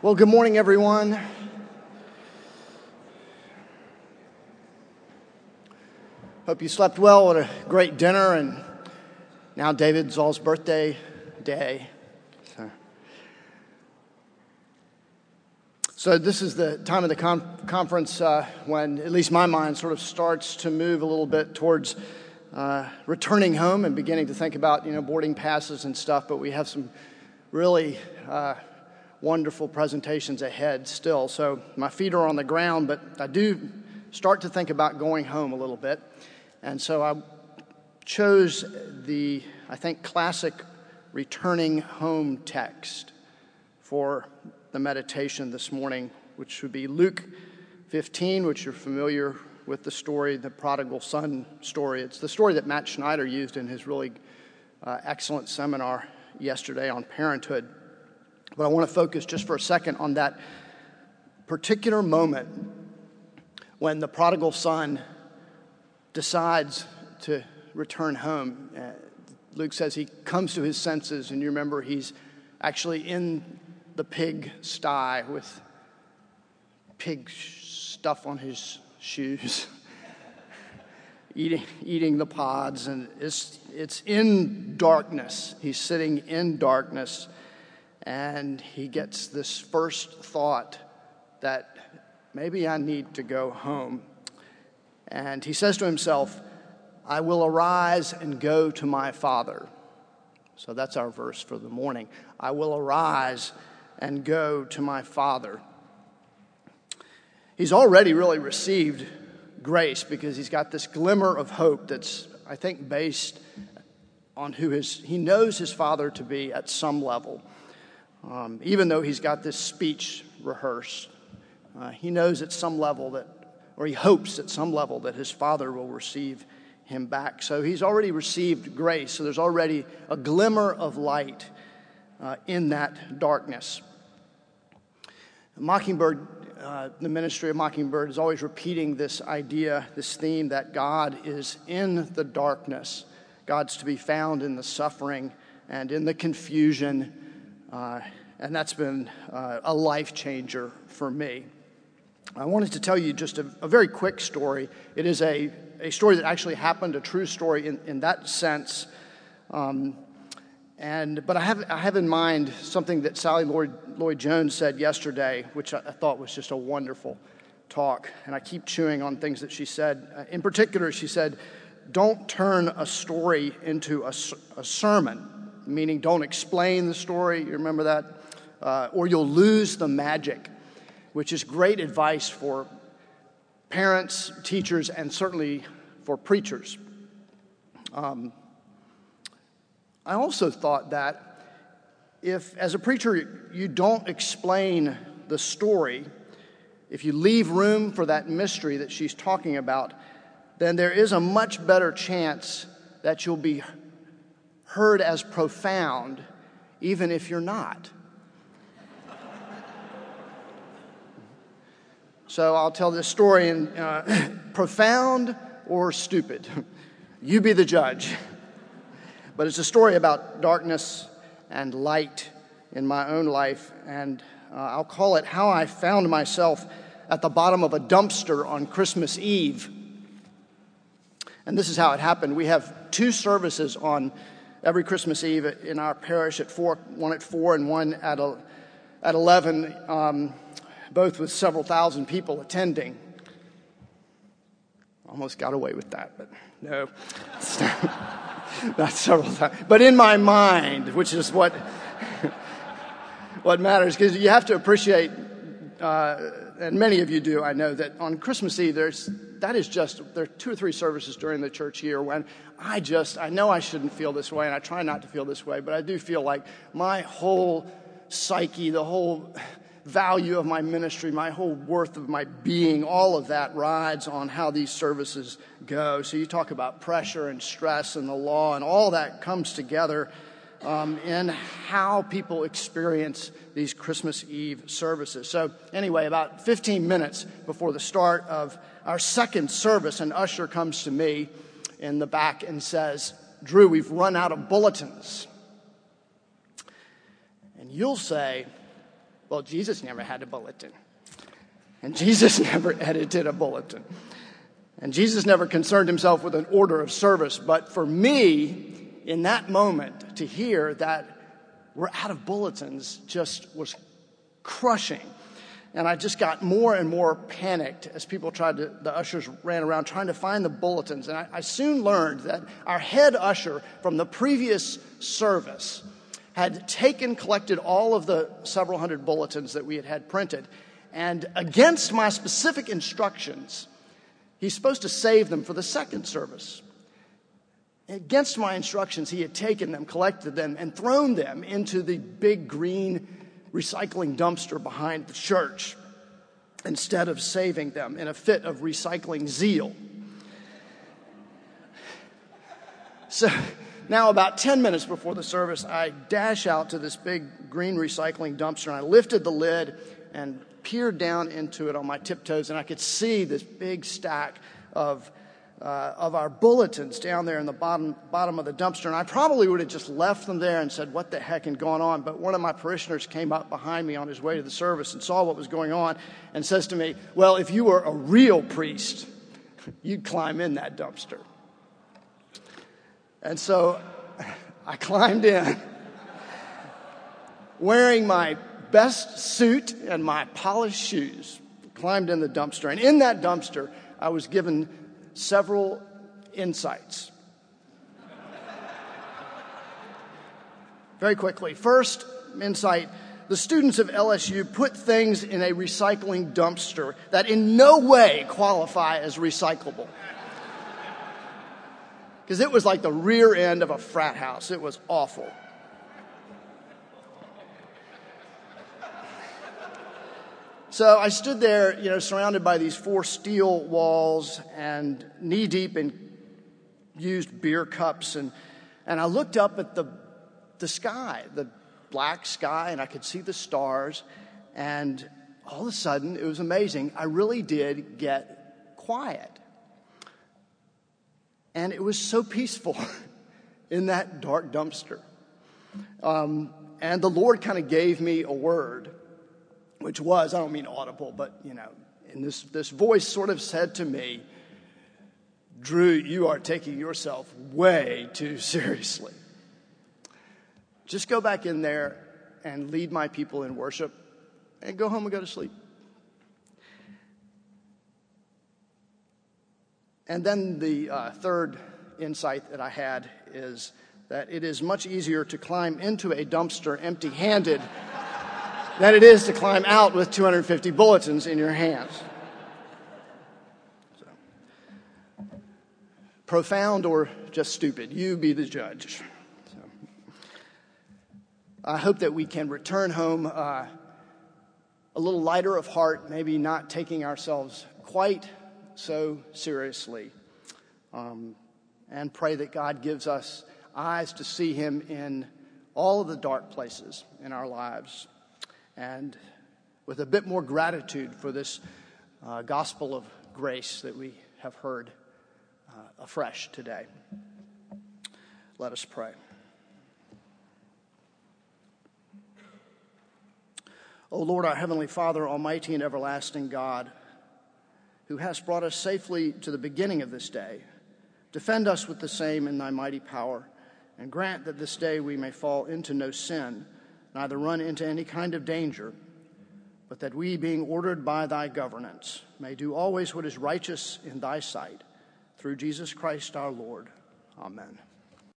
Well, good morning, everyone. Hope you slept well. What a great dinner, and now David Zahl's birthday day. So, so this is the time of the con- conference uh, when, at least my mind, sort of starts to move a little bit towards uh, returning home and beginning to think about, you know, boarding passes and stuff. But we have some really uh, wonderful presentations ahead still. So my feet are on the ground, but I do start to think about going home a little bit. And so I chose the, I think, classic returning home text for the meditation this morning, which would be Luke 15, which you're familiar with the story, the prodigal son story. It's the story that Matt Schneider used in his really uh, excellent seminar yesterday on parenthood. But I want to focus just for a second on that particular moment when the prodigal son decides to return home. Uh, Luke says he comes to his senses, and you remember he's actually in the pig sty with pig stuff on his shoes, eating, eating the pods, and it's, it's in darkness. He's sitting in darkness and he gets this first thought that maybe I need to go home. And he says to himself, I will arise and go to my father. So that's our verse for the morning. I will arise and go to my father. He's already really received grace because he's got this glimmer of hope that's, I think, based on who his, he knows his father to be at some level. Um, even though he's got this speech rehearsed, uh, he knows at some level that, or he hopes at some level that his father will receive him back. So he's already received grace. So there's already a glimmer of light uh, in that darkness. Mockingbird, uh, the ministry of Mockingbird, is always repeating this idea, this theme that God is in the darkness. God's to be found in the suffering and in the confusion uh, and that's been uh, a life changer for me. I wanted to tell you just a, a, very quick story. It is a, a story that actually happened, a true story in, in that sense. Um, and, but I have, I have in mind something that Sally Lloyd, Lloyd Jones said yesterday, which I, I, thought was just a wonderful talk. And I keep chewing on things that she said. Uh, in particular, she said, Don't turn a story into a, a sermon meaning don't explain the story. You remember that? Uh, or you'll lose the magic, which is great advice for parents, teachers, and certainly for preachers. Um, I also thought that if, as a preacher, you don't explain the story, if you leave room for that mystery that she's talking about, then there is a much better chance that you'll be heard as profound, even if you're not. so I'll tell this story in uh, profound or stupid. You be the judge. But it's a story about darkness and light in my own life, and uh, I'll call it How I Found Myself at the Bottom of a Dumpster on Christmas Eve. And this is how it happened. We have two services on every Christmas Eve in our parish at four, one at four and one at, a, at 11, um, both with several thousand people attending. Almost got away with that, but no. Not several times. But in my mind, which is what, what matters, because you have to appreciate, uh, and many of you do, I know, that on Christmas Eve, there's, that is just, there are two or three services during the church year when I just, I know I shouldn't feel this way, and I try not to feel this way, but I do feel like my whole psyche, the whole value of my ministry, my whole worth of my being, all of that rides on how these services go. So you talk about pressure and stress and the law, and all that comes together um, in how people experience these Christmas Eve services. So, anyway, about 15 minutes before the start of our second service, an usher comes to me in the back and says, Drew, we've run out of bulletins. And you'll say, Well, Jesus never had a bulletin. And Jesus never edited a bulletin. And Jesus never concerned himself with an order of service. But for me, in that moment, to hear that we're out of bulletins just was crushing. And I just got more and more panicked as people tried to, the ushers ran around trying to find the bulletins. And I, I soon learned that our head usher from the previous service had taken, collected all of the several hundred bulletins that we had had printed. And against my specific instructions, he's supposed to save them for the second service. Against my instructions, he had taken them, collected them, and thrown them into the big green recycling dumpster behind the church instead of saving them in a fit of recycling zeal. So now, about 10 minutes before the service, I dash out to this big green recycling dumpster and I lifted the lid and peered down into it on my tiptoes, and I could see this big stack of uh, of our bulletins down there in the bottom, bottom of the dumpster. And I probably would have just left them there and said, What the heck had gone on? But one of my parishioners came up behind me on his way to the service and saw what was going on and says to me, Well, if you were a real priest, you'd climb in that dumpster. And so I climbed in wearing my best suit and my polished shoes, climbed in the dumpster. And in that dumpster, I was given several insights. Very quickly. First insight the students of LSU put things in a recycling dumpster that in no way qualify as recyclable. Because it was like the rear end of a frat house. It was awful. So I stood there, you know, surrounded by these four steel walls and knee deep in used beer cups. And, and I looked up at the, the sky, the black sky, and I could see the stars. And all of a sudden, it was amazing. I really did get quiet. And it was so peaceful in that dark dumpster. Um, and the Lord kind of gave me a word which was, I don't mean audible, but, you know, and this, this voice sort of said to me, Drew, you are taking yourself way too seriously. Just go back in there and lead my people in worship and go home and go to sleep. And then the uh, third insight that I had is that it is much easier to climb into a dumpster empty handed than it is to climb out with 250 bulletins in your hands. So, profound or just stupid, you be the judge. So, I hope that we can return home uh, a little lighter of heart, maybe not taking ourselves quite so seriously, um, and pray that God gives us eyes to see Him in all of the dark places in our lives and with a bit more gratitude for this uh, gospel of grace that we have heard uh, afresh today. Let us pray. O Lord, our Heavenly Father, Almighty and everlasting God, who hast brought us safely to the beginning of this day, defend us with the same in thy mighty power, and grant that this day we may fall into no sin neither run into any kind of danger, but that we, being ordered by thy governance, may do always what is righteous in thy sight. Through Jesus Christ our Lord. Amen.